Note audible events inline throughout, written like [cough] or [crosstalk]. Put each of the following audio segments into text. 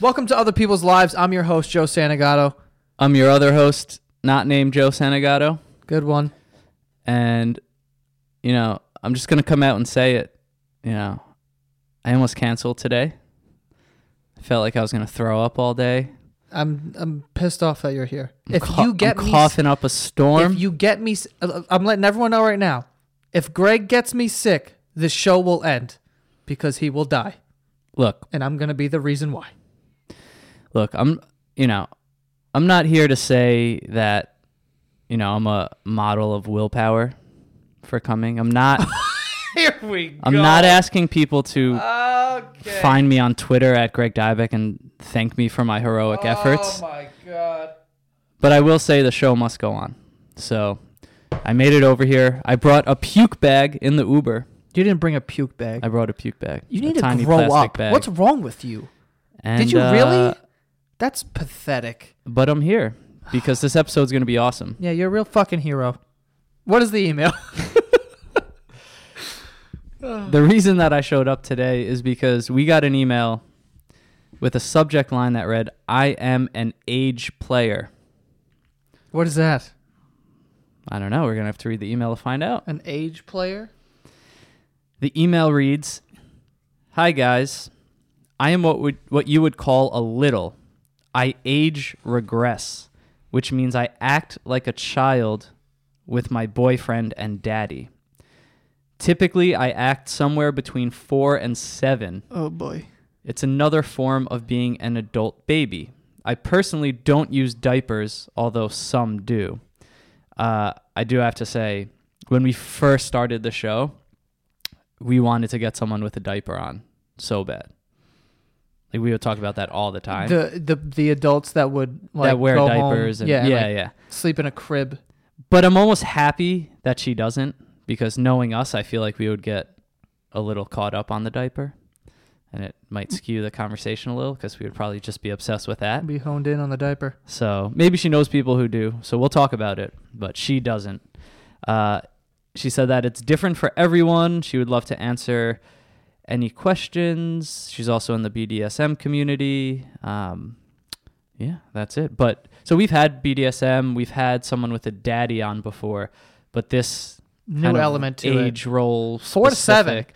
Welcome to Other People's Lives. I'm your host, Joe Santagato. I'm your other host, not named Joe Santagato, Good one. and you know I'm just gonna come out and say it. You know, I almost canceled today. I felt like I was gonna throw up all day. I'm I'm pissed off that you're here. I'm if cou- you get I'm me, coughing up a storm, if you get me, uh, I'm letting everyone know right now. If Greg gets me sick, this show will end because he will die, look, and I'm gonna be the reason why. Look, I'm you know, I'm not here to say that you know I'm a model of willpower for coming. I'm not. [laughs] Here we go. I'm not asking people to Okay. find me on Twitter at Greg Dybec and thank me for my heroic efforts. Oh my god. But I will say the show must go on. So I made it over here. I brought a puke bag in the Uber. You didn't bring a puke bag. I brought a puke bag. you a need to tiny grow plastic up. Bag. What's wrong with you? And, Did you uh, really? That's pathetic. But I'm here because this episode's going to be awesome. Yeah, you're a real fucking hero. What is the email? [laughs] The reason that I showed up today is because we got an email with a subject line that read, I am an age player. what is that? I don't know. We're going to have to read the email to find out. An age player? The email reads, "Hi guys, I am what would what you would call a little. I age regress, which means I act like a child with my boyfriend and daddy. Typically, I act somewhere between 4 and 7. Oh boy. It's another form of being an adult baby. I personally don't use diapers, although some do. Uh, I do have to say, when we first started the show, we wanted to get someone with a diaper on so bad. Like we would talk about that all the time. The the the adults that would like that wear go diapers home, and yeah, yeah, like, yeah. sleep in a crib. But I'm almost happy that she doesn't because knowing us, I feel like we would get a little caught up on the diaper, and it might skew the conversation a little because we would probably just be obsessed with that. Be honed in on the diaper. So maybe she knows people who do. So we'll talk about it, but she doesn't. Uh, she said that it's different for everyone. She would love to answer any questions. She's also in the BDSM community. Um, yeah, that's it. But so we've had BDSM, we've had someone with a daddy on before, but this New element to it. age role Four to seven.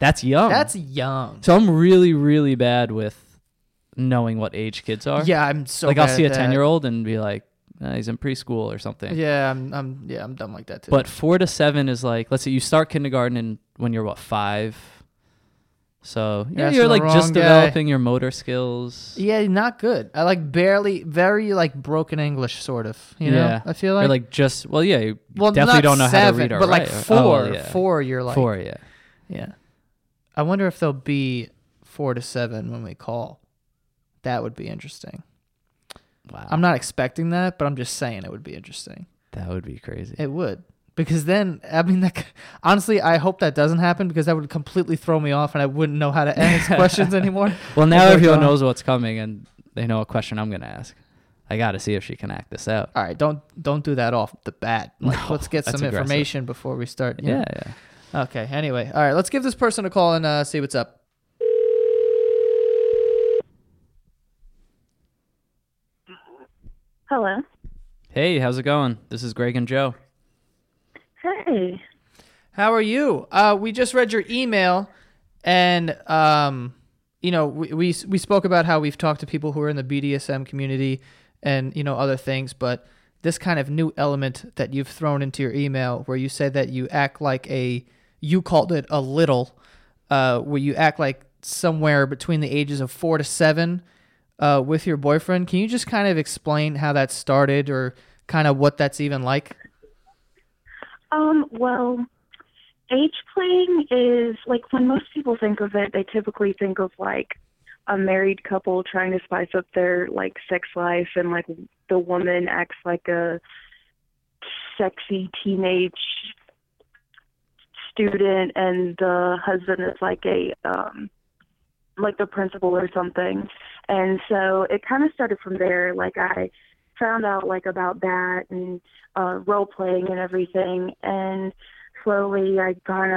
That's young. That's young. so I'm really really bad with knowing what age kids are. Yeah, I'm so like I'll see a ten year old and be like, "Uh, he's in preschool or something. Yeah, I'm I'm yeah, I'm dumb like that too. But four to seven is like, let's say you start kindergarten and when you're what five. So yeah, Asking you're like just guy. developing your motor skills. yeah, not good. I like barely, very like broken English, sort of. You know, Yeah. I feel like, like just well, yeah, you well, definitely don't know seven, how to read or but like write. Oh, four, Oh, yeah. four. You're like four, yeah. Yeah, I wonder if there'll be four to seven when we call. That would be interesting. Wow, I'm not expecting that, but I'm just saying it would be interesting. that would be crazy. It would. Because then, I mean, that, honestly, I hope that doesn't happen because that would completely throw me off and I wouldn't know how to ask [laughs] questions anymore. well, now [laughs] like, everyone uh, knows what's coming and they know a question I'm gonna ask. I got to see if she can act this out. All right, don't don't do that off the bat. [laughs] Like, No, let's get that's some aggressive. information before we start. you Yeah, know? yeah. Okay. Anyway, all right, let's give this person a call and uh, see what's up. Hello. Hey, how's it going? This is Greg and Joe. Hey. How are you? Uh, we just read your email, and um, you know, we, we we spoke about how we've talked to people who are in the BDSM community, and you know other things, but this kind of new element that you've thrown into your email, where you say that you act like a, you called it a little, uh, where you act like somewhere between the ages of four to seven, uh, with your boyfriend. Can you just kind of explain how that started, or kind of what that's even like? Um, well, age playing is like when most people think of it, they typically think of like a married couple trying to spice up their like sex life and like the woman acts like a sexy teenage student and the husband is like a um like the principal or something. And so it kind of started from there. Like I found out like about that and uh, role playing and everything, and slowly I kind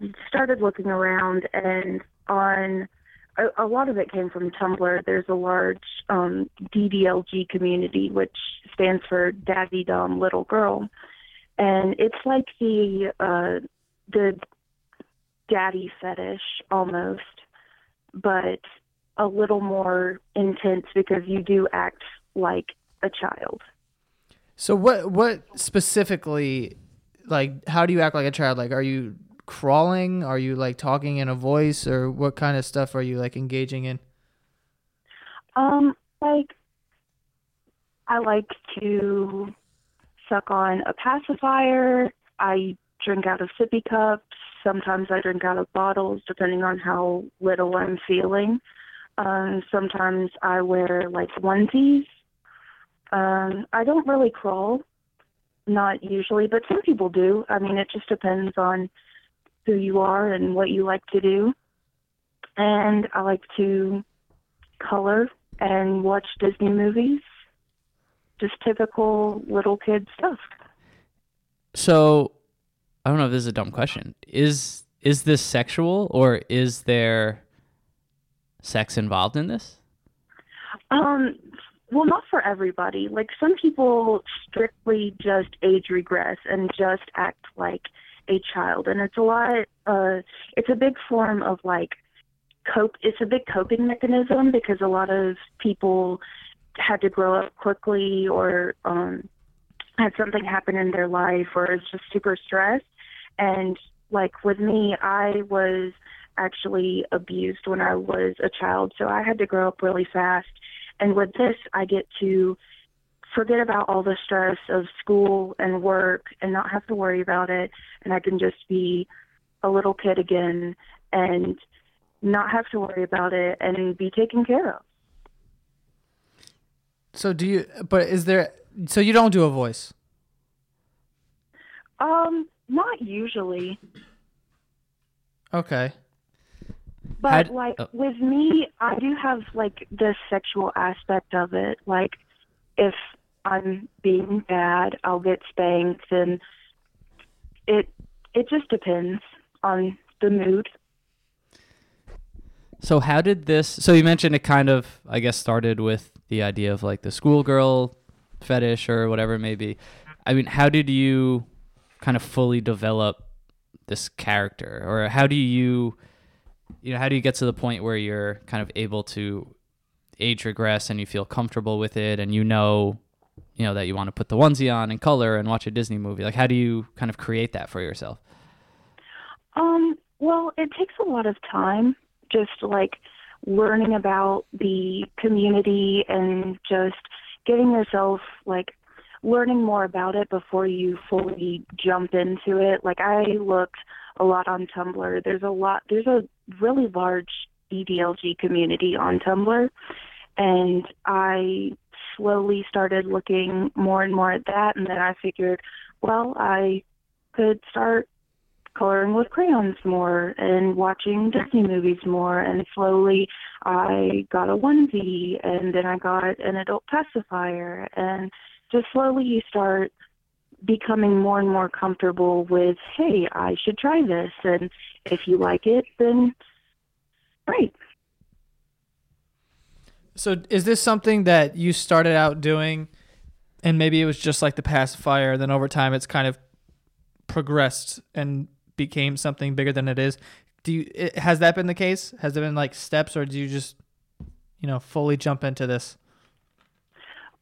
of started looking around and on a, a lot of it came from Tumblr. There's a large um, DDLG community, which stands for Daddy Dom Little Girl, and it's like the uh, the daddy fetish almost, but a little more intense because you do act like a child. So what what specifically like how do you act like a child? Like are you crawling? Are you like talking in a voice or what kind of stuff are you like engaging in? Um like I like to suck on a pacifier. I drink out of sippy cups. Sometimes I drink out of bottles, depending on how little I'm feeling. Um, sometimes I wear like onesies. Um, I don't really crawl, not usually, but some people do. I mean, it just depends on who you are and what you like to do. And I like to color and watch Disney movies. Just typical little kid stuff. So, I don't know if this is a dumb question. Is is this sexual or is there sex involved in this? Um, well, not for everybody. Like some people strictly just age regress and just act like a child, and it's a lot. Uh, it's a big form of like cope. It's a big coping mechanism because a lot of people had to grow up quickly or um, had something happen in their life or is just super stressed. And like with me, I was actually abused when I was a child, so I had to grow up really fast. And with this, I get to forget about all the stress of school and work and not have to worry about it. And I can just be a little kid again and not have to worry about it and be taken care of. So do you but is there so you don't do a voice? Um, not usually. Okay. But like oh. with me, I do have like the sexual aspect of it. Like if I'm being bad, I'll get spanked, and it it just depends on the mood. So how did this? So you mentioned it kind of, I guess, started with the idea of like the schoolgirl fetish or whatever it may be. I mean, how did you kind of fully develop this character, or how do you, you know, how do you get to the point where you're kind of able to age regress and you feel comfortable with it, and you know, you know that you want to put the onesie on and color and watch a Disney movie? Like, how do you kind of create that for yourself? Um, well, it takes a lot of time just like learning about the community and just getting yourself like learning more about it before you fully jump into it. Like I looked a lot on Tumblr. There's a lot there's a really large DDLG community on Tumblr and I slowly started looking more and more at that and then I figured, well, I could start coloring with crayons more and watching [laughs] Disney movies more and slowly I got a onesie and then I got an adult pacifier and just slowly you start becoming more and more comfortable with, hey, I should try this and if you like it then great. So is this something that you started out doing and maybe it was just like the pacifier then over time it's kind of progressed and became something bigger than it is? Do you it, has that been the case? Has there been like steps or do you just you know fully jump into this?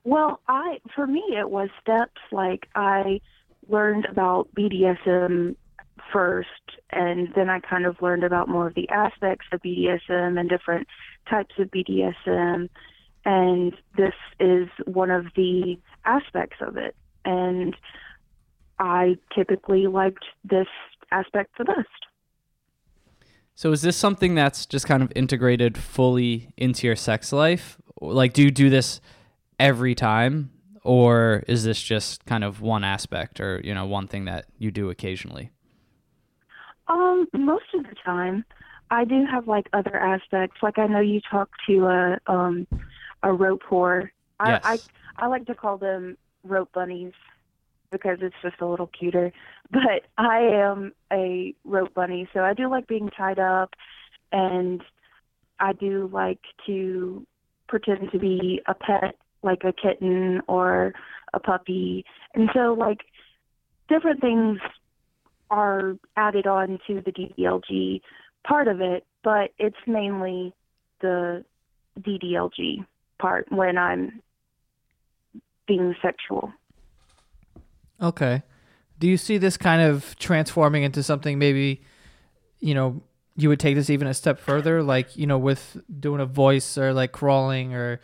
Well, I for me it was steps like I learned about BDSM first and then I kind of learned about more of the aspects of BDSM and different types of BDSM and this is one of the aspects of it and I typically liked this aspect the best. So is this something that's just kind of integrated fully into your sex life? Like do you do this every time or is this just kind of one aspect or, you know, one thing that you do occasionally? Um, most of the time, I do have like other aspects. Like I know you talk to a um a rope whore. I, Yes. I I like to call them rope bunnies because it's just a little cuter. [laughs] But I am a rope bunny, so I do like being tied up, and I do like to pretend to be a pet, like a kitten or a puppy. And so, like, different things are added on to the DDLG part of it, but it's mainly the DDLG part when I'm being sexual. Okay. Do you see this kind of transforming into something maybe, you know, you would take this even a step further, like you know, with doing a voice or like crawling or,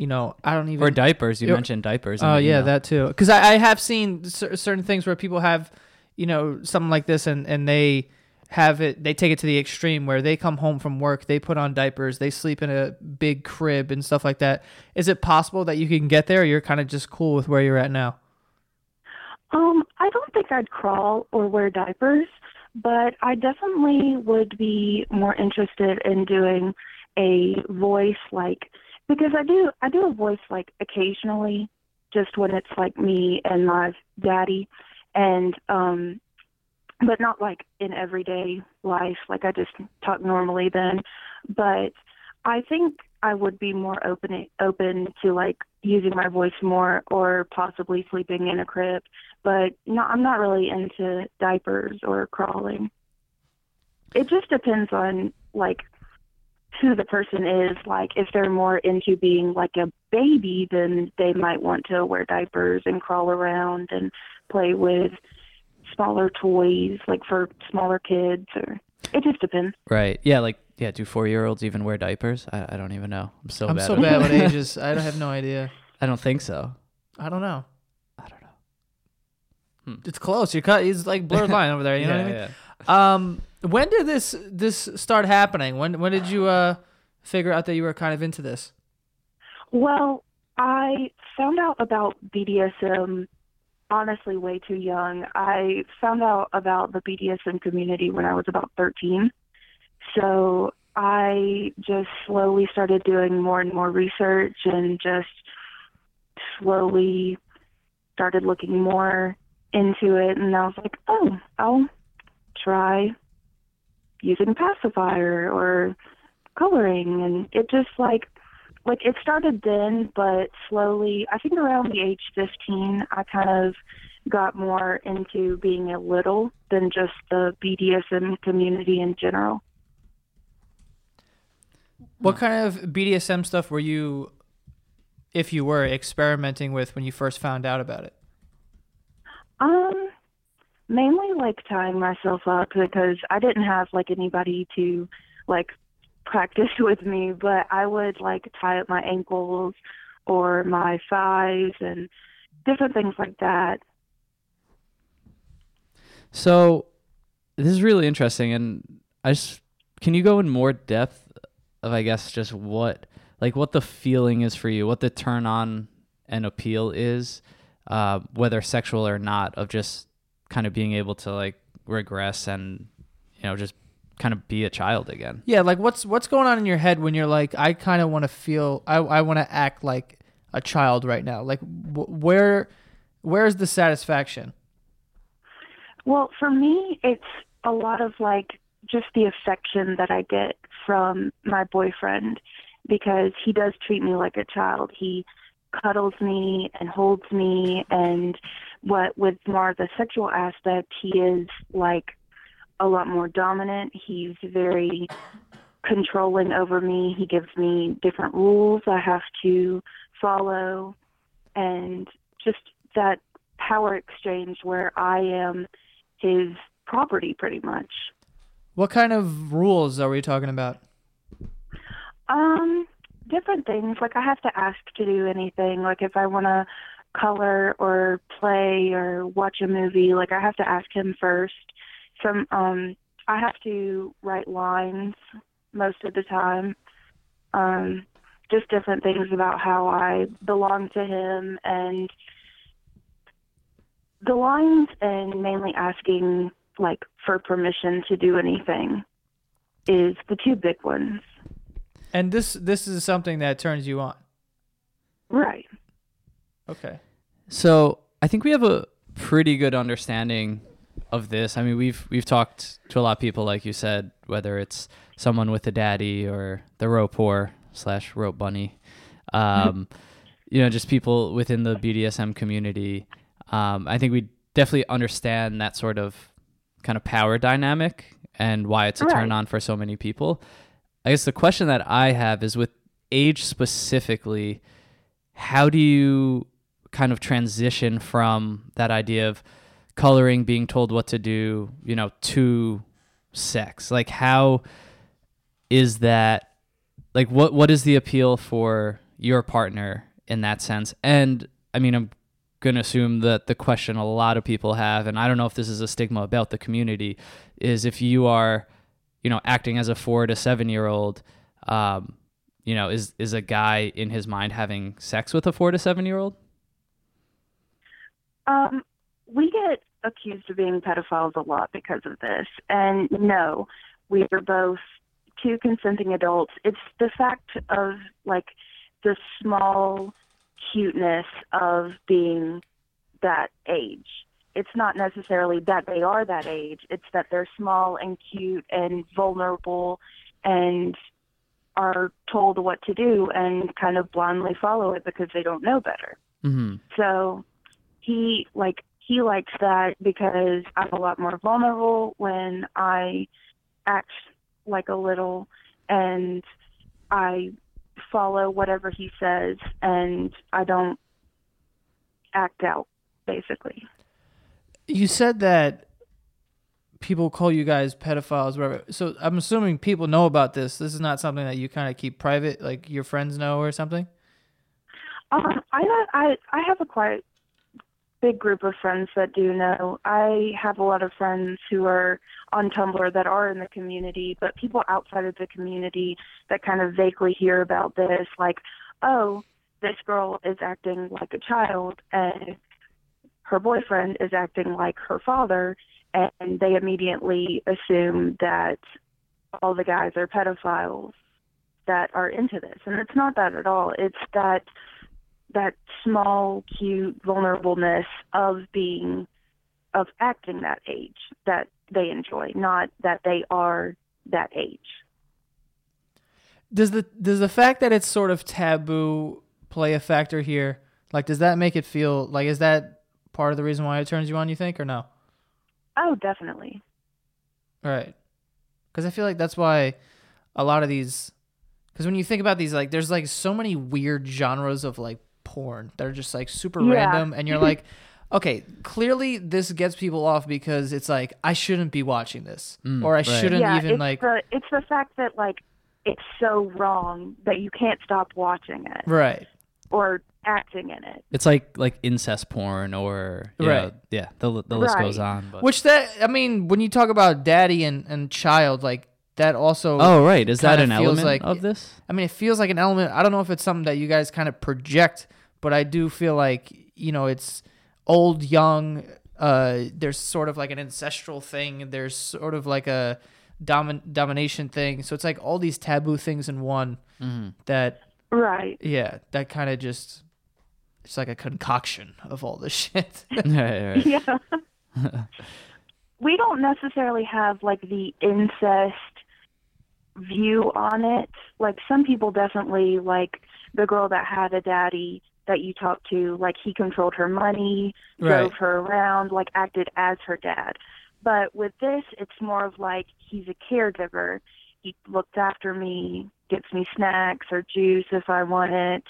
you know, I don't even Or diapers. You Yeah. mentioned diapers. Oh the yeah, email. that too. Because I, I have seen cer- certain things where people have, you know, something like this, and and they have it. They take it to the extreme where they come home from work, they put on diapers, they sleep in a big crib and stuff like that. Is it possible that you can get there? Or you're kind of just cool with where you're at now. Um, I don't think I'd crawl or wear diapers, but I definitely would be more interested in doing a voice like because I do I do a voice like occasionally just when it's like me and my daddy. And um but not like in everyday life like I just talk normally then. But I think I would be more open open to like using my voice more or possibly sleeping in a crib. But no, I'm not really into diapers or crawling. It just depends on like who the person is. Like if they're more into being like a baby, then they might want to wear diapers and crawl around and play with smaller toys, like for smaller kids. Or it just depends. Right. Yeah. Like yeah. Do four year olds even wear diapers? I, I don't even know. I'm so I'm bad. so at bad with ages. [laughs] I don't have no idea. I don't think so. I don't know. I don't know. It's close. You're cut. He's like [laughs] blurred line over there. You know yeah, what I mean? yeah. Um, when did this this start happening? When when did you uh figure out that you were kind of into this? Well, I found out about BDSM honestly way too young. I found out about the BDSM community when I was about 13. So I just slowly started doing more and more research and just slowly started looking more into it. And I was like, oh, I'll try using pacifier or coloring. And it just like, like it started then, but slowly, I think around the age 15, I kind of got more into being a little than just the BDSM community in general. What kind of BDSM stuff were you, if you were, experimenting with when you first found out about it? Um, mainly like tying myself up because I didn't have like anybody to like practice [laughs] with me, but I would like tie up my ankles or my thighs and different things like that. So this is really interesting, and I just can you go in more depth of I guess just what like what the feeling is for you, what the turn on and appeal is, uh, whether sexual or not, of just kind of being able to like regress and you know just kind of be a child again. Yeah, like what's what's going on in your head when you're like, I kind of want to feel, I I want to act like a child right now. Like wh- where where's the satisfaction? Well, for me, it's a lot of like just the affection that I get from my boyfriend because he does treat me like a child. He cuddles me and holds me and what with more of the sexual aspect, he is like a lot more dominant. He's very controlling over me. He gives me different rules I have to follow and just that power exchange where I am his property pretty much. What kind of rules are we talking about? Um, different things. Like I have to ask to do anything. Like if I want to color or play or watch a movie, like I have to ask him first. Some um I have to write lines most of the time. Um just different things about how I belong to him and the lines and mainly asking like for permission to do anything is the two big ones. And this this is something that turns you on. Right. Okay. So I think we have a pretty good understanding of this. I mean, we've we've talked to a lot of people, like you said, whether it's someone with a daddy or the rope whore slash rope bunny, um, [laughs] you know, just people within the BDSM community. Um, I think we definitely understand that sort of kind of power dynamic and why it's a Right. turn on for so many people. I guess the question that I have is with age specifically, how do you kind of transition from that idea of coloring being told what to do, you know, to sex? Like how is that like what what is the appeal for your partner in that sense? And I mean, I'm going to assume that the question a lot of people have and I don't know if this is a stigma about the community is if you are, you know, acting as a 4 to 7 year old um you know, is is a guy in his mind having sex with a 4 to 7 year old? Um, we get accused of being pedophiles a lot because of this. And no, we are both two consenting adults. It's the fact of like the small cuteness of being that age. It's not necessarily that they are that age, it's that they're small and cute and vulnerable and are told what to do and kind of blindly follow it because they don't know better. Mhm. So he like he likes that because I'm a lot more vulnerable when I act like a little and I follow whatever he says and I don't act out basically. You said that people call you guys pedophiles, whatever. So I'm assuming people know about this. This is not something that you kind of keep private, like your friends know or something. Um, I I I have a quite big group of friends that do know. I have a lot of friends who are on Tumblr that are in the community, but people outside of the community that kind of vaguely hear about this, like, oh, this girl is acting like a child, and her boyfriend is acting like her father, and they immediately assume that all the guys are pedophiles that are into this, and it's not that at all. It's that that small, cute vulnerableness of being, of acting that age that they enjoy, not that they are that age. Does the does the fact that it's sort of taboo play a factor here? Like, does that make it feel like is that part of the reason why it turns you on? You think or no? Oh, definitely. Right. Because I feel like that's why a lot of these. Because when you think about these, like, there's like so many weird genres of like porn that are just like super Yeah. random, and you're [laughs] like, okay, clearly this gets people off because it's like I shouldn't be watching this, Mm, or I right. shouldn't yeah, even it's like. the it's the fact that like it's so wrong that you can't stop watching it Right. or acting in it. It's like like incest porn or you Right. know, yeah, the the list Right. goes on. But Which that I mean, when you talk about daddy and and child, like that also. oh right, is that an element like- of this? I mean, it feels like an element. I don't know if it's something that you guys kind of project, but I do feel like you know it's old, young. Uh, there's sort of like an ancestral thing. There's sort of like a domin- domination thing. So it's like all these taboo things in one. Mhm. That Right. yeah, that kind of just it's like a concoction of all this [laughs] shit. [laughs] right, right. Yeah. we don't necessarily have like the incest view on it. Like some people definitely like the girl that had a daddy that you talked to, like he controlled her money, drove her around, like acted as her dad. But with this, it's more of like he's a caregiver. He looks after me, gets me snacks or juice if I want it,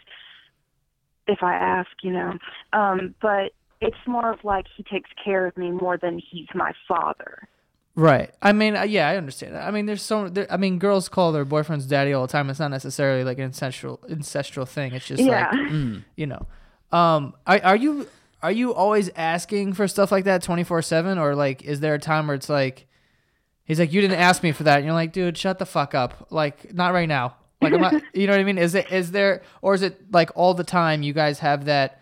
if I ask, you know. Um, but it's more of like he takes care of me more than he's my father. Right. I mean, uh, yeah, I understand that. I mean, there's so. There, I mean, girls call their boyfriends daddy all the time. It's not necessarily like an ancestral ancestral thing. It's just yeah. like Mm. you know. Um, are, are you are you always asking for stuff like that twenty four seven, or like is there a time where it's like, he's like, you didn't ask me for that, and you're like, dude, shut the fuck up, like not right now, like I'm not, [laughs] you know what I mean? Is it is there or is it like all the time you guys have that?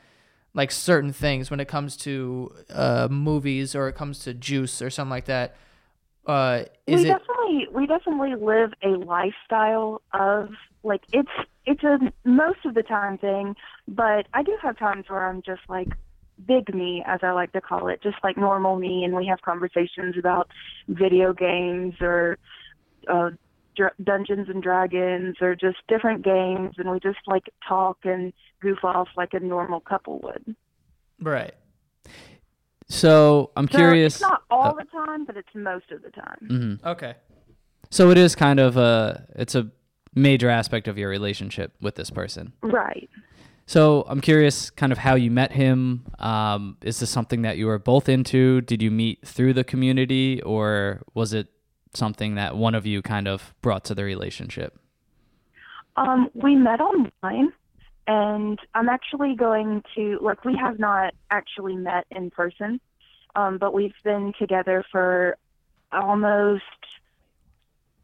Like certain things when it comes to uh, movies or it comes to juice or something like that. Uh, is we it definitely we definitely live a lifestyle of like it's it's a most of the time thing, but I do have times where I'm just like big me, as I like to call it, just like normal me, and we have conversations about video games or uh, Dr- Dungeons and Dragons or just different games, and we just like talk and goof off like a normal couple would. Right. So I'm So curious. it's not all uh, the time, but it's most of the time. mhm. Okay. So it is kind of a it's a major aspect of your relationship with this person. Right. So I'm curious, kind of how you met him. Um, is this something that you were both into? Did you meet through the community, or was it something that one of you kind of brought to the relationship? Um, we met online, and I'm actually going to like we have not actually met in person, um, but we've been together for almost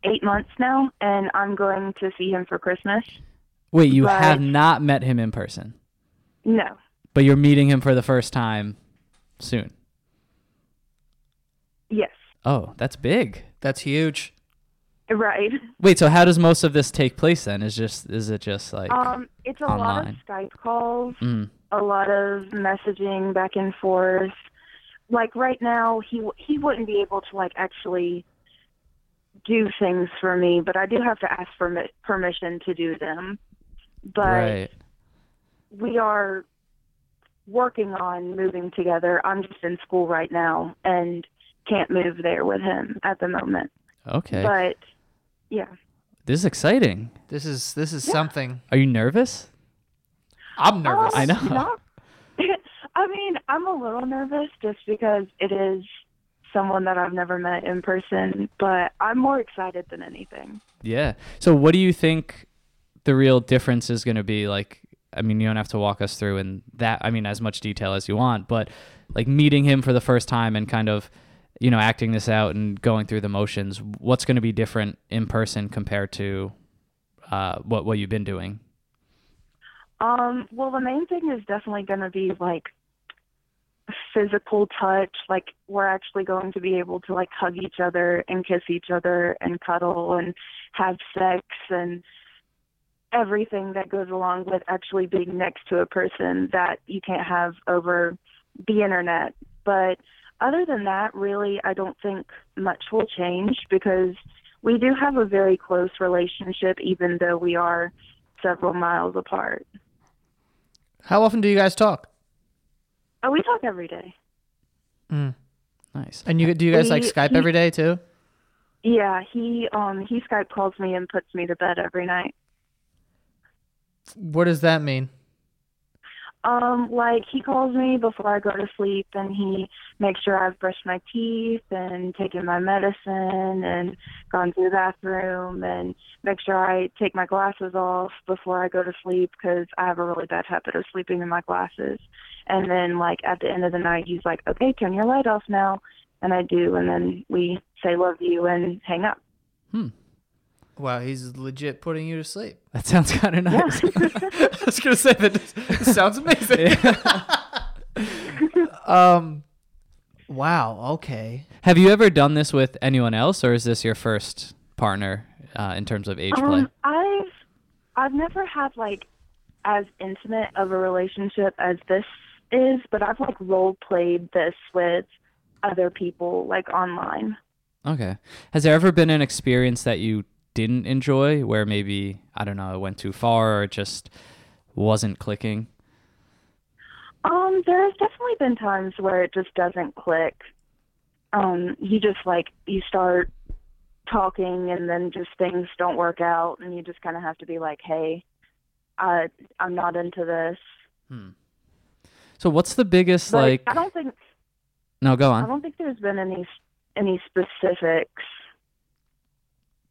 eight months now, and I'm going to see him for Christmas. Wait, you Right. have not met him in person, No, but you're meeting him for the first time soon. yes, Oh, that's big. That's huge. Right. [laughs] Wait, so how does most of this take place then? Is just is it just like Um, it's a lot of Skype calls. mm, a lot of messaging back and forth. Like right now, he he wouldn't be able to like actually do things for me, but I do have to ask for mi- permission to do them. But right? we are working on moving together. I'm just in school right now and can't move there with him at the moment. Okay, But yeah. this is exciting. This is this is Yeah. something. Are you nervous? I'm nervous. Um, I know. [laughs] not- [laughs] I mean, I'm a little nervous just because it is someone that I've never met in person, but I'm more excited than anything. Yeah. So what do you think the real difference is going to be like I mean you don't have to walk us through in that I mean as much detail as you want, but like meeting him for the first time and kind of you know acting this out and going through the motions, what's going to be different in person compared to uh what what you've been doing? Um, well, the main thing is definitely going to be like physical touch. Like we're actually going to be able to like hug each other and kiss each other and cuddle and have sex and everything that goes along with actually being next to a person that you can't have over the internet. But other than that, really, I don't think much will change because we do have a very close relationship, even though we are several miles apart. How often do you guys talk? Oh, we talk every day. Mm. Nice. And you do you guys like Skype he- every day too? Yeah, he um he Skype calls me and puts me to bed every night. What does that mean? Um, like he calls me before I go to sleep and he makes sure I've brushed my teeth and taken my medicine and gone to the bathroom and make sure I take my glasses off before I go to sleep because I have a really bad habit of sleeping in my glasses. And then like at the end of the night he's like, "Okay, turn your light off now." And I do and then we say love you and hang up. Wow, he's legit putting you to sleep. [laughs] That sounds kind of nice. [laughs] I was gonna say that this sounds amazing. [laughs] um, wow. Okay. Have you ever done this with anyone else or is this your first partner uh, in terms of age play? Um, I've I've never had like as intimate of a relationship as this is, but I've like role played this with other people like online. Okay. Has there ever been an experience that you didn't enjoy where maybe, I don't know, it went too far or it just wasn't clicking? Um, there's definitely been times where it just doesn't click. Um, you just like you start talking and then just things don't work out and you just kind of have to be like, "Hey, I I'm not into this." So what's the biggest But like I don't think No, go on. I don't think there's been any any specifics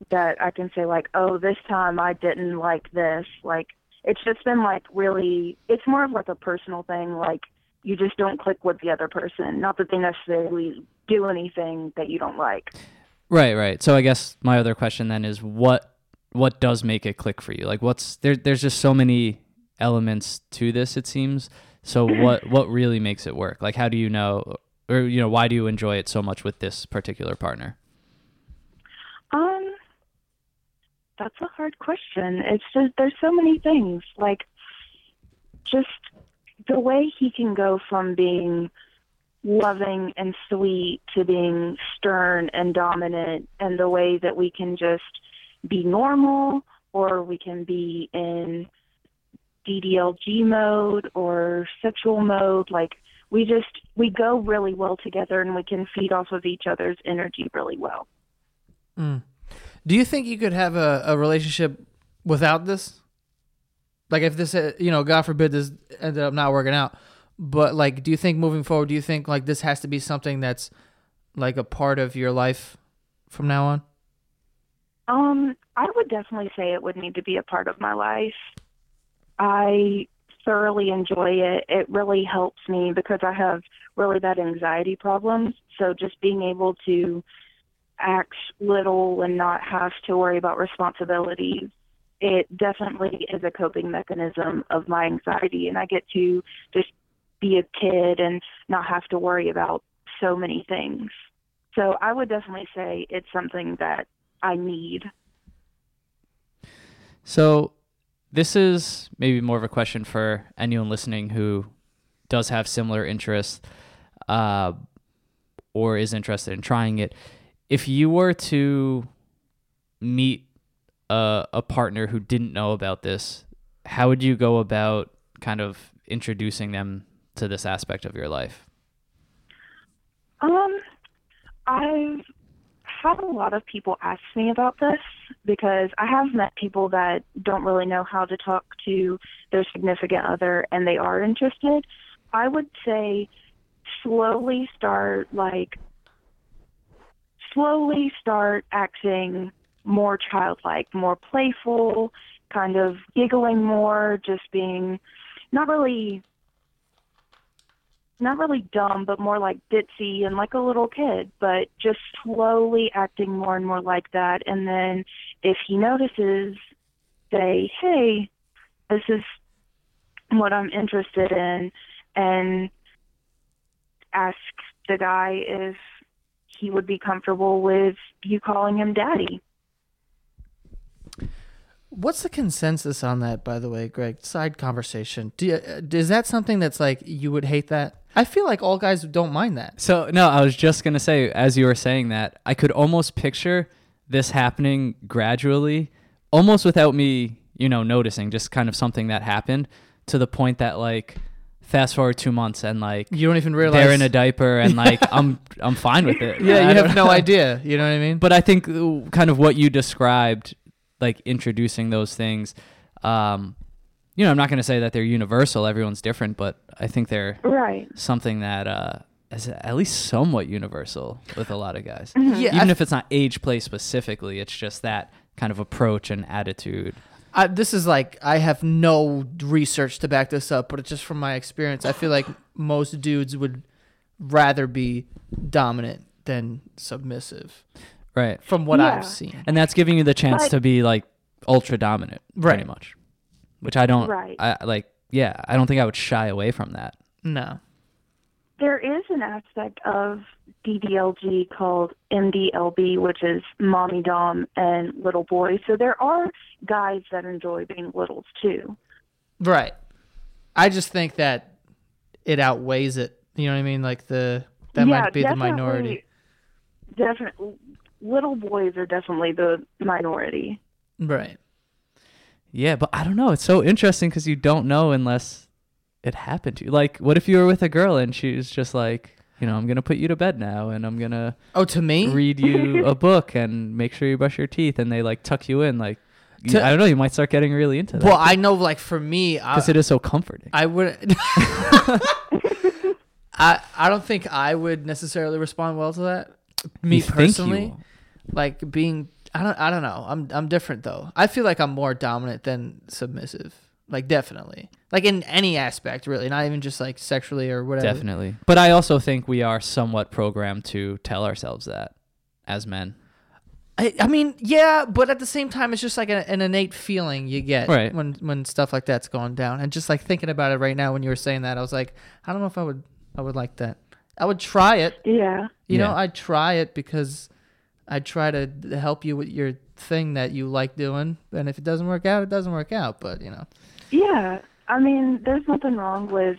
that I can say like, oh, this time I didn't like this. Like it's just been like really. It's more of like a personal thing. Like you just don't click with the other person. Not that they necessarily do anything that you don't like. Right, right. So I guess my other question then is what what does make it click for you? Like what's there there's just so many elements to this it seems. So [clears throat] what what really makes it work? Like how do you know or you know why do you enjoy it so much with this particular partner? Um, that's a hard question. It's just there's so many things like just the way he can go from being loving and sweet to being stern and dominant, and the way that we can just be normal or we can be in DDLG mode or sexual mode. Like we just we go really well together, and we can feed off of each other's energy really well. Mm. Do you think you could have a, a relationship without this? Like if this, uh, you know, God forbid this ended up not working out, but like, do you think moving forward, do you think like this has to be something that's like a part of your life from now on? Um, I would definitely say it would need to be a part of my life. I thoroughly enjoy it. It really helps me because I have really bad anxiety problems. So just being able to act little and not have to worry about responsibilities, it definitely is a coping mechanism of my anxiety. And I get to just be a kid and not have to worry about so many things. So I would definitely say it's something that I need. So this is maybe more of a question for anyone listening who does have similar interests uh, or is interested in trying it. If you were to meet a, a partner who didn't know about this, how would you go about kind of introducing them to this aspect of your life? Um, I've had a lot of people ask me about this because I have met people that don't really know how to talk to their significant other and they are interested. I would say slowly start like slowly start acting more childlike, more playful, kind of giggling more, just being not really not really dumb, but more like ditzy and like a little kid, but just slowly acting more and more like that. And then if he notices, say, hey, this is what I'm interested in, and ask the guy if he would be comfortable with you calling him daddy. What's the consensus on that, by the way, Greg? Side conversation. Do you, uh, is that something that's like you would hate that? I feel like all guys don't mind that. So no, I was just gonna say as you were saying that, I could almost picture this happening gradually, almost without me, you know, noticing, just kind of something that happened to the point that like fast forward two months and like You don't even realize they're in a diaper and [laughs] like I'm I'm fine with it. Yeah, I you have no idea. You know what I mean? But I think uh, kind of what you described, like introducing those things, um, you know, I'm not going to say that they're universal. Everyone's different, but I think they're Right. something that uh, is at least somewhat universal with a lot of guys. Yeah, Even I- if it's not age play specifically, it's just that kind of approach and attitude. I, this is like I have no research to back this up, but it's just from my experience. I feel like most dudes would rather be dominant than submissive, Right. from what Yeah. I've seen. And that's giving you the chance But- to be like ultra dominant, right. pretty much. Which I don't, Right. I like, yeah, I don't think I would shy away from that. No, There is an aspect of DDLG called MDLB, which is mommy dom and little boy. So there are guys that enjoy being littles too. right. I just think that it outweighs it. You know what I mean? Like the that yeah, might be the minority. Definitely, little boys are definitely the minority. Right. Yeah, but I don't know. It's so interesting because you don't know unless it happened to you. Like, what if you were with a girl and she was just like, you know, I'm gonna put you to bed now, and I'm gonna Oh, to me? read you [laughs] a book and make sure you brush your teeth, and they like tuck you in. Like, you- I don't know. You might start getting really into that well, I know. Like for me, uh, because it is so comforting. I would. [laughs] I I don't think I would necessarily respond well to that. Me You personally, like being I don't I don't know. I'm I'm different though. I feel like I'm more dominant than submissive. Like definitely. Like in any aspect really, not even just like sexually or whatever. Definitely. But I also think we are somewhat programmed to tell ourselves that as men. I, I mean, yeah, but at the same time, it's just like a, an innate feeling you get Right. when when stuff like that's going down. And just like thinking about it right now, when you were saying that, I was like, I don't know if I would I would like that. I would try it. Yeah. You know, Yeah. I'd try it because I'd try to help you with your thing that you like doing. And if it doesn't work out, it doesn't work out. But you know, Yeah. I mean, there's nothing wrong with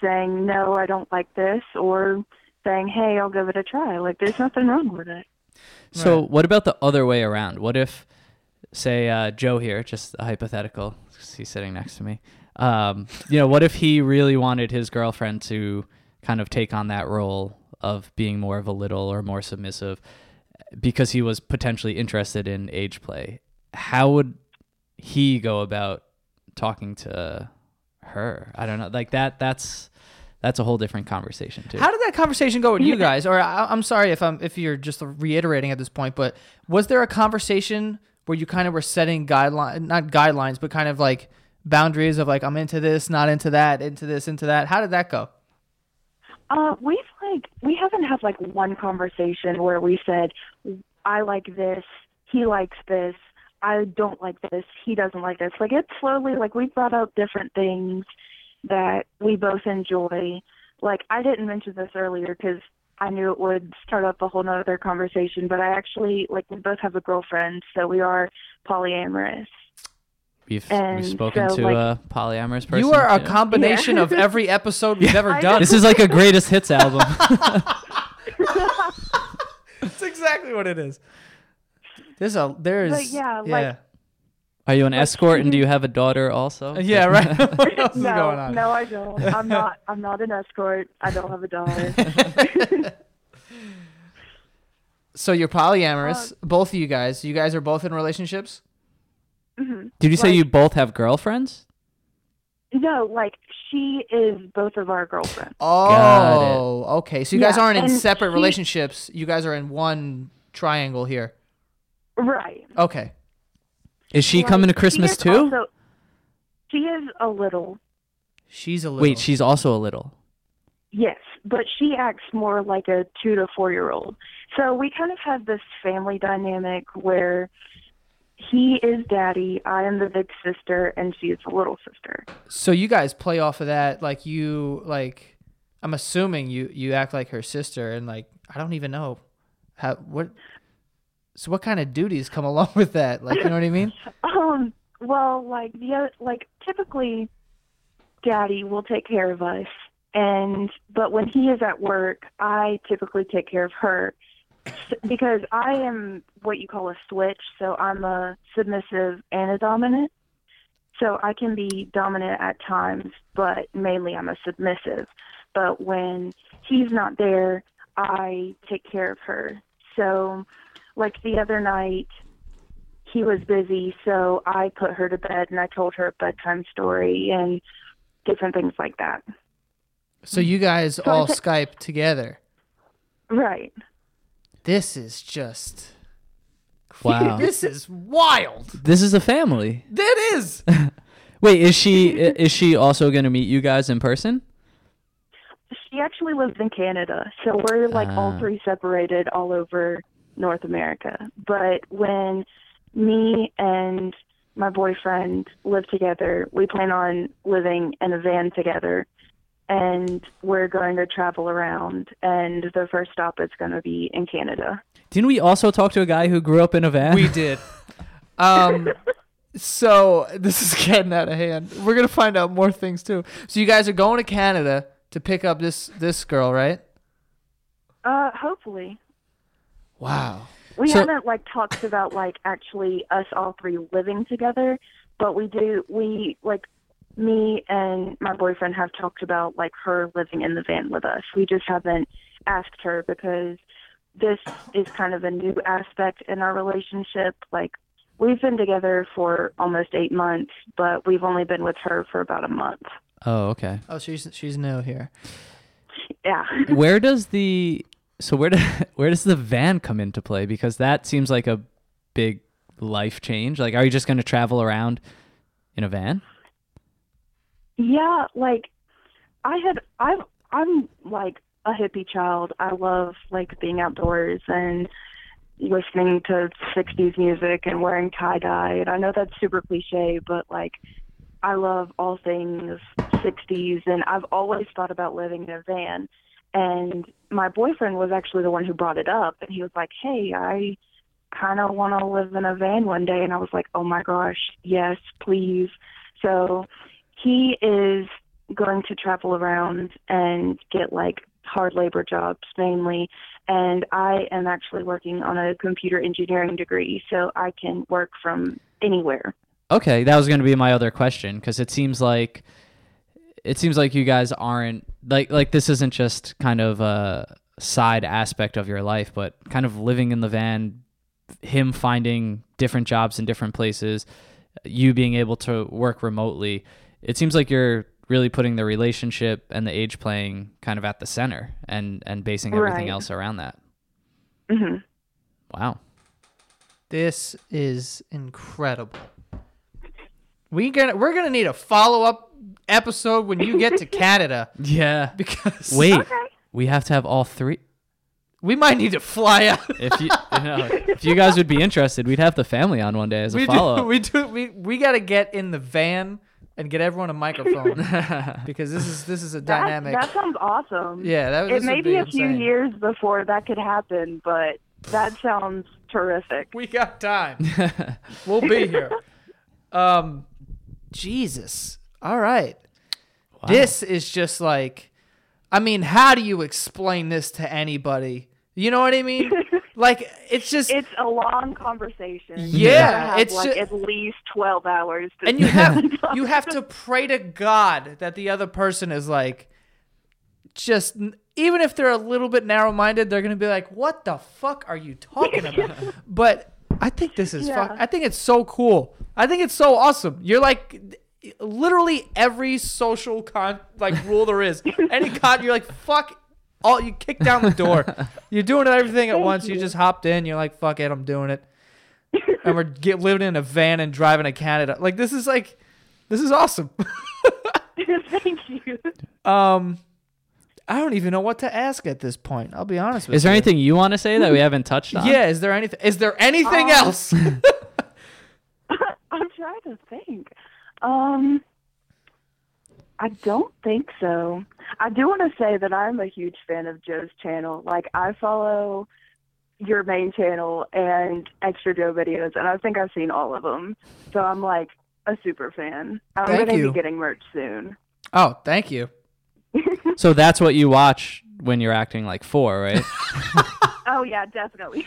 saying no, I don't like this, or saying hey, I'll give it a try. Like there's nothing wrong with it. So Right. what about the other way around? What if, say, uh, Joe here, just a hypothetical, 'cause he's sitting next to me. Um, you know, what if he really wanted his girlfriend to kind of take on that role of being more of a little or more submissive because he was potentially interested in age play? How would he go about talking to her? I don't know. Like that. That's that's a whole different conversation too. How did that conversation go with you guys? Or I, I'm sorry if I'm if you're just reiterating at this point, but was there a conversation where you kind of were setting guideline, not guidelines, but kind of like boundaries of like I'm into this, not into that, into this, into that. How did that go? Uh, we've like we haven't had like one conversation where we said I like this, he likes this, I don't like this, he doesn't like this. Like it's slowly like we brought out different things that we both enjoy. Like I didn't mention this earlier because I knew it would start up a whole nother conversation, but I actually like we both have a girlfriend, so we are polyamorous. We've, we've spoken so, to like- a polyamorous person. you are a too. combination of every episode we've ever done. This is like a greatest hits album. [laughs] That's exactly what it is. There's a there's But yeah, yeah like- Are you an escort and do you have a daughter also? yeah right. [laughs] [laughs] what else is no, going on? no, I don't. I'm not. I'm not an escort. I don't have a daughter. [laughs] So you're polyamorous, both of you guys. You guys are both in relationships. hmm Did you say you both have girlfriends? No, like she is both of our girlfriends. Oh, okay. So you guys aren't in separate she- relationships. You guys are in one triangle here. Right. Okay. Is she Like, coming to Christmas is too? Also, she is a little. She's a little. Wait, she's also a little. Yes, but she acts more like a two to four year old. So we kind of have this family dynamic where he is daddy, I am the big sister, and she is the little sister. So you guys play off of that, like you like. I'm assuming you you act like her sister, and like I don't even know how what. So what kind of duties come [laughs] along with that? Like you know what I mean? [laughs] Um. Well, like the like typically, Daddy will take care of us, and but when he is at work, I typically take care of her because I am what you call a switch. So I'm a submissive and a dominant. So I can be dominant at times, but mainly I'm a submissive. But when he's not there, I take care of her. So, like the other night, he was busy, so I put her to bed and I told her a bedtime story and different things like that. So you guys I all thi- Skype together. Right. This is just. Wow. [laughs] This is wild. This is a family. That is. [laughs] Wait, is she is she also going to meet you guys in person? She actually lives in Canada, so we're like Ah. all three separated all over North America. But when me and my boyfriend live together, we plan on living in a van together. And we're going to travel around, and the first stop is going to be in Canada. Didn't we also talk to a guy who grew up in a van? We did. Um, so this is getting out of hand. We're gonna find out more things too. So you guys are going to Canada to pick up this this girl, right? Uh, hopefully. Wow. We So- haven't like talked about like actually us all three living together, but we do we like me and my boyfriend have talked about like her living in the van with us. We just haven't asked her because this is kind of a new aspect in our relationship. Like we've been together for almost 8 months, but we've only been with her for about a month. Oh, okay. Oh, she's she's new here. Yeah. [laughs] Where does the so where do, [laughs] where does the van come into play? Because that seems like a big life change. Like, are you just going to travel around in a van? Yeah, like I had I've I'm like a hippie child. I love like being outdoors and listening to 60s music and wearing tie dye. And I know that's super cliche, but like I love all things 60s and I've always thought about living in a van. And my boyfriend was actually the one who brought it up and he was like, "Hey, I kind of want to live in a van one day." And I was like, "Oh my gosh, yes, please." So he is going to travel around and get like hard labor jobs mainly. And I am actually working on a computer engineering degree, so I can work from anywhere. Okay, that was going to be my other question because it seems like it seems like you guys aren't like like this isn't just kind of a side aspect of your life, but kind of living in the van, him finding different jobs in different places, you being able to work remotely. It seems like you're really putting the relationship and the age playing kind of at the center and and basing everything Right. else around that. hmm Wow. This is incredible. We gonna we're gonna need a follow up episode when you get to [laughs] Canada Yeah. because Wait, Okay. we have to have all three. we might need to fly out. If you, you know, if you guys would be interested, we'd have the family on one day as a we follow do up. we do we we gotta get in the van and get everyone a microphone [laughs] because this is this is a That, dynamic. that sounds awesome. yeah, that It this may would be a few insane. years before that could happen, but that sounds terrific. We got time. [laughs] we'll be here. Um, Jesus. All right. This is just like, I mean, how do you explain this to anybody? You know what I mean? [laughs] like, it's just, It's a long conversation. Yeah, have, it's like ju- at least twelve hours. To and you [laughs] have you have to pray to God that the other person is like, just even if they're a little bit narrow-minded, they're gonna be like, "What the fuck are you talking about?" [laughs] but I think this is fuck. Yeah. I think it's so cool. I think it's so awesome. You're like literally every social con like rule there is. Any con, you're like fuck. All you kick down the door. You're doing everything at Thank once. You you. just hopped in. You're like fuck it. I'm doing it. and we're get, living in a van and driving to Canada. Like this is like, this is awesome. [laughs] Thank you. um, I don't even know what to ask at this point. I'll be honest with you. Is there anything you want to say that we haven't touched on? Yeah. Is there anything? Is there anything Um, else? [laughs] [laughs] I'm trying to think. Um, I don't think so. I do want to say that I'm a huge fan of Joe's channel. Like, I follow your main channel and Extra Joe videos, and I think I've seen all of them. So I'm like a super fan. I'm Thank going to you. be getting merch soon. oh, thank you. [laughs] So that's what you watch when you're acting like four, right? [laughs] [laughs] Oh yeah, definitely.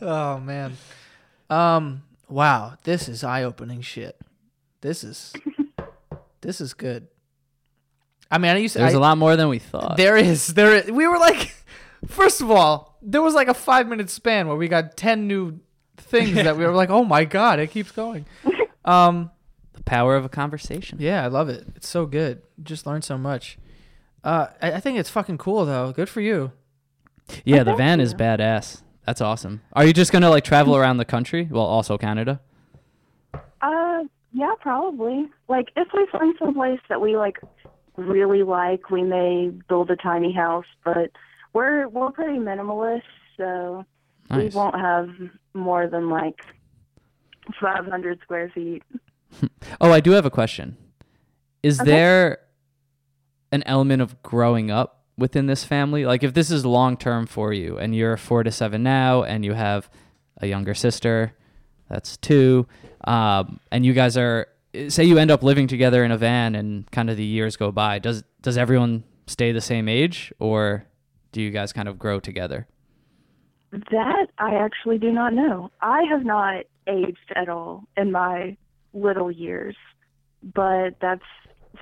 Oh man. Um. Wow. This is eye-opening shit. This is. [laughs] this is good. I mean, I used to. There's I- a lot more than we thought. There is. There. Is, we were like, [laughs] first of all, there was like a five minute span where we got ten new things that we were like, oh my god, it keeps going. [laughs] Um. the power of a conversation. Yeah, I love it. It's so good. Just learned so much. Uh, I, I think it's fucking cool though. Good for you. Yeah, the van is badass. That's awesome. Are you just gonna like travel around the country? Well, also Canada. Yeah, probably. Like, if we find some place that we like really like, we may build a tiny house. But we're we're pretty minimalist, so Nice. we won't have more than like 500 square feet. [laughs] Oh, I do have a question. Is Okay. there an element of growing up within this family? Like, if this is long term for you, and you're four to seven now, and you have a younger sister, that's two, um, and you guys are say you end up living together in a van, and kind of the years go by. Does does everyone stay the same age, or do you guys kind of grow together? That I actually do not know. I have not aged at all in my little years, but that's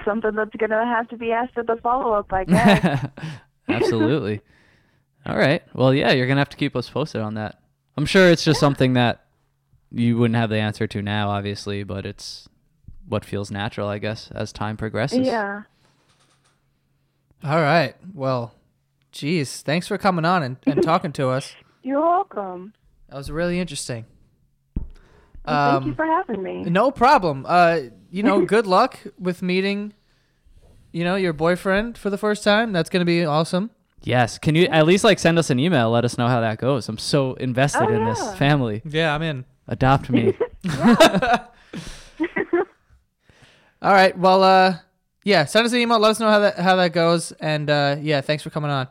something that's going to have to be asked at the follow up, I [laughs] guess. [laughs] [laughs] Absolutely. All right. Well, yeah, you're gonna have to keep us posted on that. I'm sure it's just something that you wouldn't have the answer to now, obviously, but it's what feels natural, I guess, as time progresses. yeah. All right. Well, geez, thanks for coming on and, and talking to us. [laughs] You're welcome. That was really interesting. Well, thank you Um, for having me. no problem. Uh, you know, good [laughs] luck with meeting, you know, your boyfriend for the first time. That's gonna be awesome. Yes. Can you at least like send us an email? Let us know how that goes. I'm so invested Oh, in this family. Yeah, I'm in. Adopt me. [laughs] [laughs] All right. Well, uh, yeah, send us an email. Let us know how that how that goes. And uh, yeah, thanks for coming on.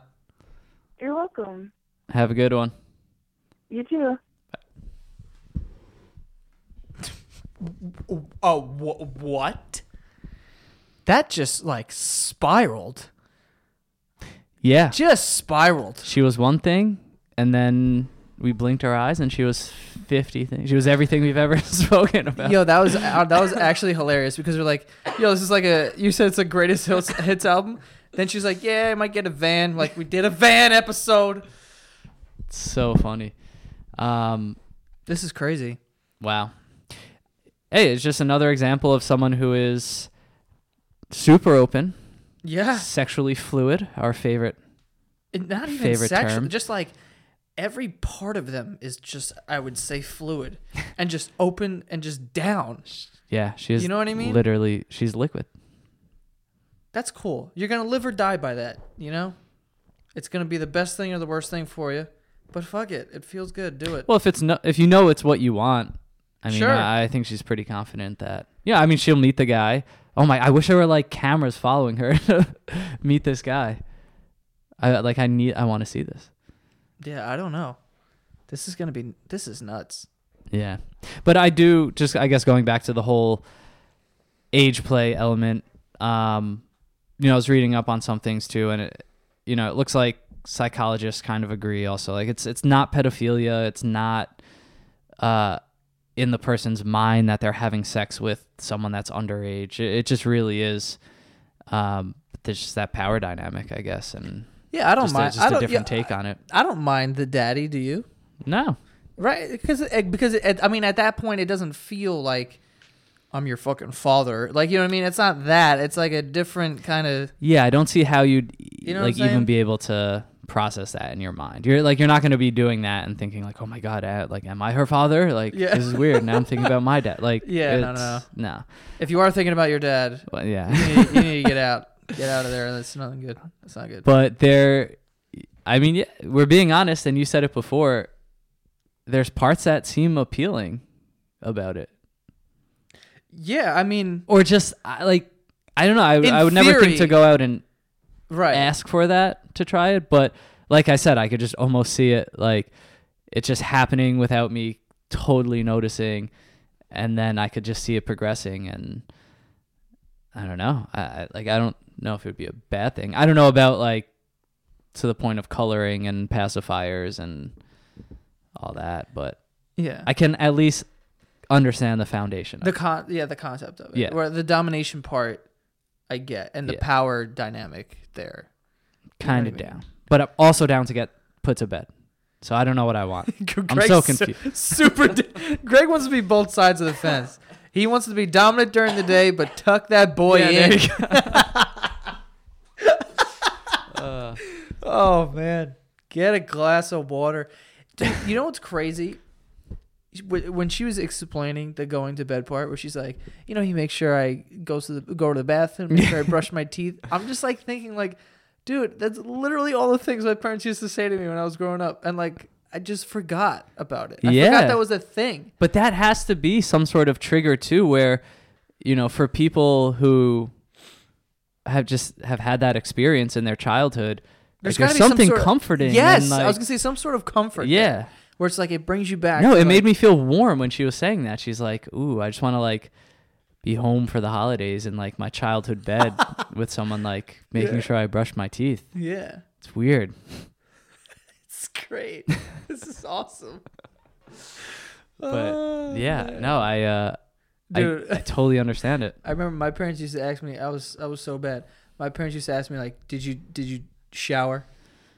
You're welcome. have a good one. You too. [laughs] Oh, wh- what? that just like spiraled. Yeah. Just spiraled. She was one thing, and then we blinked our eyes, and she was fifty things. She was everything we've ever [laughs] spoken about. Yo, that was uh, that was actually hilarious because we're like, yo, this is like a you said it's the greatest hits, hits album. Then she's like, yeah, I might get a van. Like we did a van episode. so funny. Um, This is crazy. wow. Hey, it's just another example of someone who is super open, Yeah, sexually fluid. Our favorite. And not even Favorite sexual. term? Just like every part of them is just, I would say, fluid [laughs] and just open and just down. Yeah, she is. You know what I mean? Literally, she's liquid. That's cool. You're gonna live or die by that. You know, it's gonna be the best thing or the worst thing for you. But fuck it, it feels good. Do it. Well, if it's no, if you know it's what you want, I mean, Sure. I, I think she's pretty confident that. Yeah, I mean, she'll meet the guy. Oh my! I wish there were like cameras following her [laughs] to meet this guy. I like. I need. I want to see this. Yeah, I don't know. This is gonna be. This is nuts. Yeah, but I do just. I guess going back to the whole age play element. Um, you know, I was reading up on some things too, and it, you know, it looks like psychologists kind of agree. Also, like it's it's not pedophilia. It's not. Uh, in the person's mind that they're having sex with someone that's underage. It, it just really is. Um, there's just that power dynamic, I guess, and Yeah, I don't just, mind. a, just I a don't, different yeah, take on it. I don't mind the daddy. Do you? No, Right? Because because it, I mean, at that point, it doesn't feel like I'm your fucking father. Like you know what I mean? It's not that. It's like a different kind of. yeah, I don't see how you'd You know like even be able to process that in your mind. You're like you're not going to be doing that and thinking like, oh my god, uh, like am I her father? Like Yeah. this is weird. Now I'm thinking about my dad. Like [laughs] Yeah, no, it's- no, If you are thinking about your dad, Well, you yeah. need, you need to get out. [laughs] Get out of there. That's nothing good. That's not good. but there, I mean, yeah, we're being honest, and you said it before. There's parts that seem appealing about it. Yeah, I mean, or just I- like I don't know. I, In I would never think theory- to go out and right. ask for that to try it, but like I said, I could just almost see it like it's just happening without me totally noticing, and then I could just see it progressing, and I don't know. I, I like I don't know if it would be a bad thing. I don't know about like to the point of coloring and pacifiers and all that, but Yeah. I can at least understand the foundation. the con yeah the concept of it Yeah. where the domination part i get and the Yeah. power dynamic there kind of I mean? down, but I'm also down to get put to bed. So I don't know what I want. [laughs] I'm so confused. super di- [laughs] greg wants to be both sides of the fence he wants to be dominant during the day but tuck that boy Yeah, there in [laughs] you Uh, oh man. Get a glass of water. Dude, you know what's crazy? When she was explaining the going to bed part where she's like you know he makes sure i go to the go to the bathroom make sure i [laughs] brush my teeth. I'm just like thinking like dude that's literally all the things my parents used to say to me when i was growing up. And like i just forgot about it. I Yeah. forgot that was a thing. But that has to be some sort of trigger too, where you know, for people who have just have had that experience in their childhood, There's like, there's be some something of- comforting. yes and, i was gonna say some sort of comfort there, yeah. where it's like it brings you back No, it made me feel warm when she was saying that. She's like, "Ooh, I just want to like be home for the holidays in like my childhood bed [laughs] with someone like making Yeah. sure I brush my teeth." yeah It's weird. [laughs] it's great [laughs] this is awesome But, Oh, Yeah, man. no, I uh I, Dude. I totally understand it. I remember my parents used to ask me. I was I was so bad. My parents used to ask me like, "Did you did you shower?"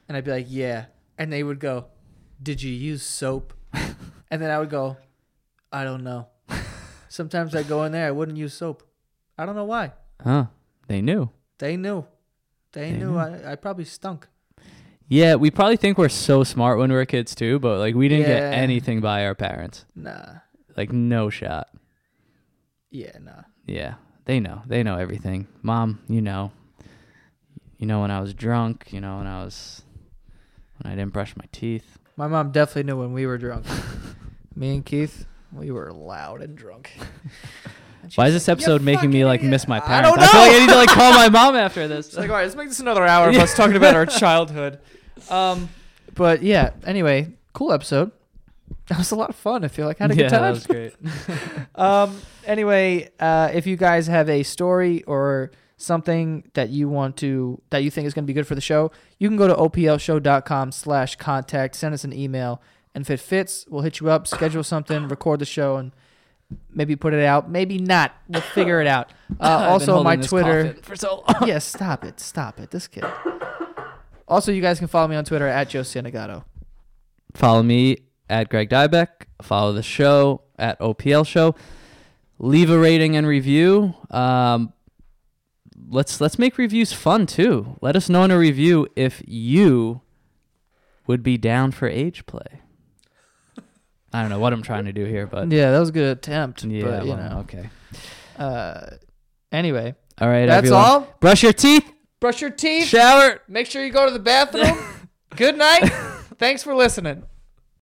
And I'd be like, "Yeah." And they would go, "Did you use soap?" [laughs] and then I would go, "I don't know." [laughs] Sometimes I go in there, I wouldn't use soap. I don't know why. Huh. They knew. They knew. They, They knew, knew. I, I probably stunk. Yeah, we probably think we're so smart when we were kids too, but like we didn't Yeah. get anything by our parents. Nah. Like no shot. Yeah, nah. Yeah, they know. They know everything. Mom, you know. You know when I was drunk. You know when I was when I didn't brush my teeth. My mom definitely knew when we were drunk. [laughs] Me and Keith, we were loud and drunk. [laughs] Why is this "You episode making me like miss my I parents? don't I feel like I need to like call my [laughs] mom after this. It's like, all right, let's make this another hour of us talking about our childhood. Um, but yeah. Anyway, cool episode. That was a lot of fun. I feel like I had a yeah, good time. that was great. um. Anyway, uh, if you guys have a story or something that you want to that you think is going to be good for the show, you can go to oplshow.com slash contact, send us an email, and if it fits, we'll hit you up, schedule something, record the show, and maybe put it out. Maybe not. We'll figure it out. [laughs] Uh, I've been also, my this Twitter. coffin for so long. yeah, stop it. Stop it. This kid. Also, you guys can follow me on Twitter at Joe Santagato. Follow me at Greg Dybec. Follow the show at OPL Show. Leave a rating and review. Um, let's let's make reviews fun too. Let us know in a review if you would be down for age play. I don't know what I'm trying to do here, but Yeah, that was a good attempt. yeah, but, you well, know. okay. Uh, anyway, All right, that's everyone. all. Brush your teeth, Brush your teeth. shower. Make sure you go to the bathroom. [laughs] good night. [laughs] Thanks for listening.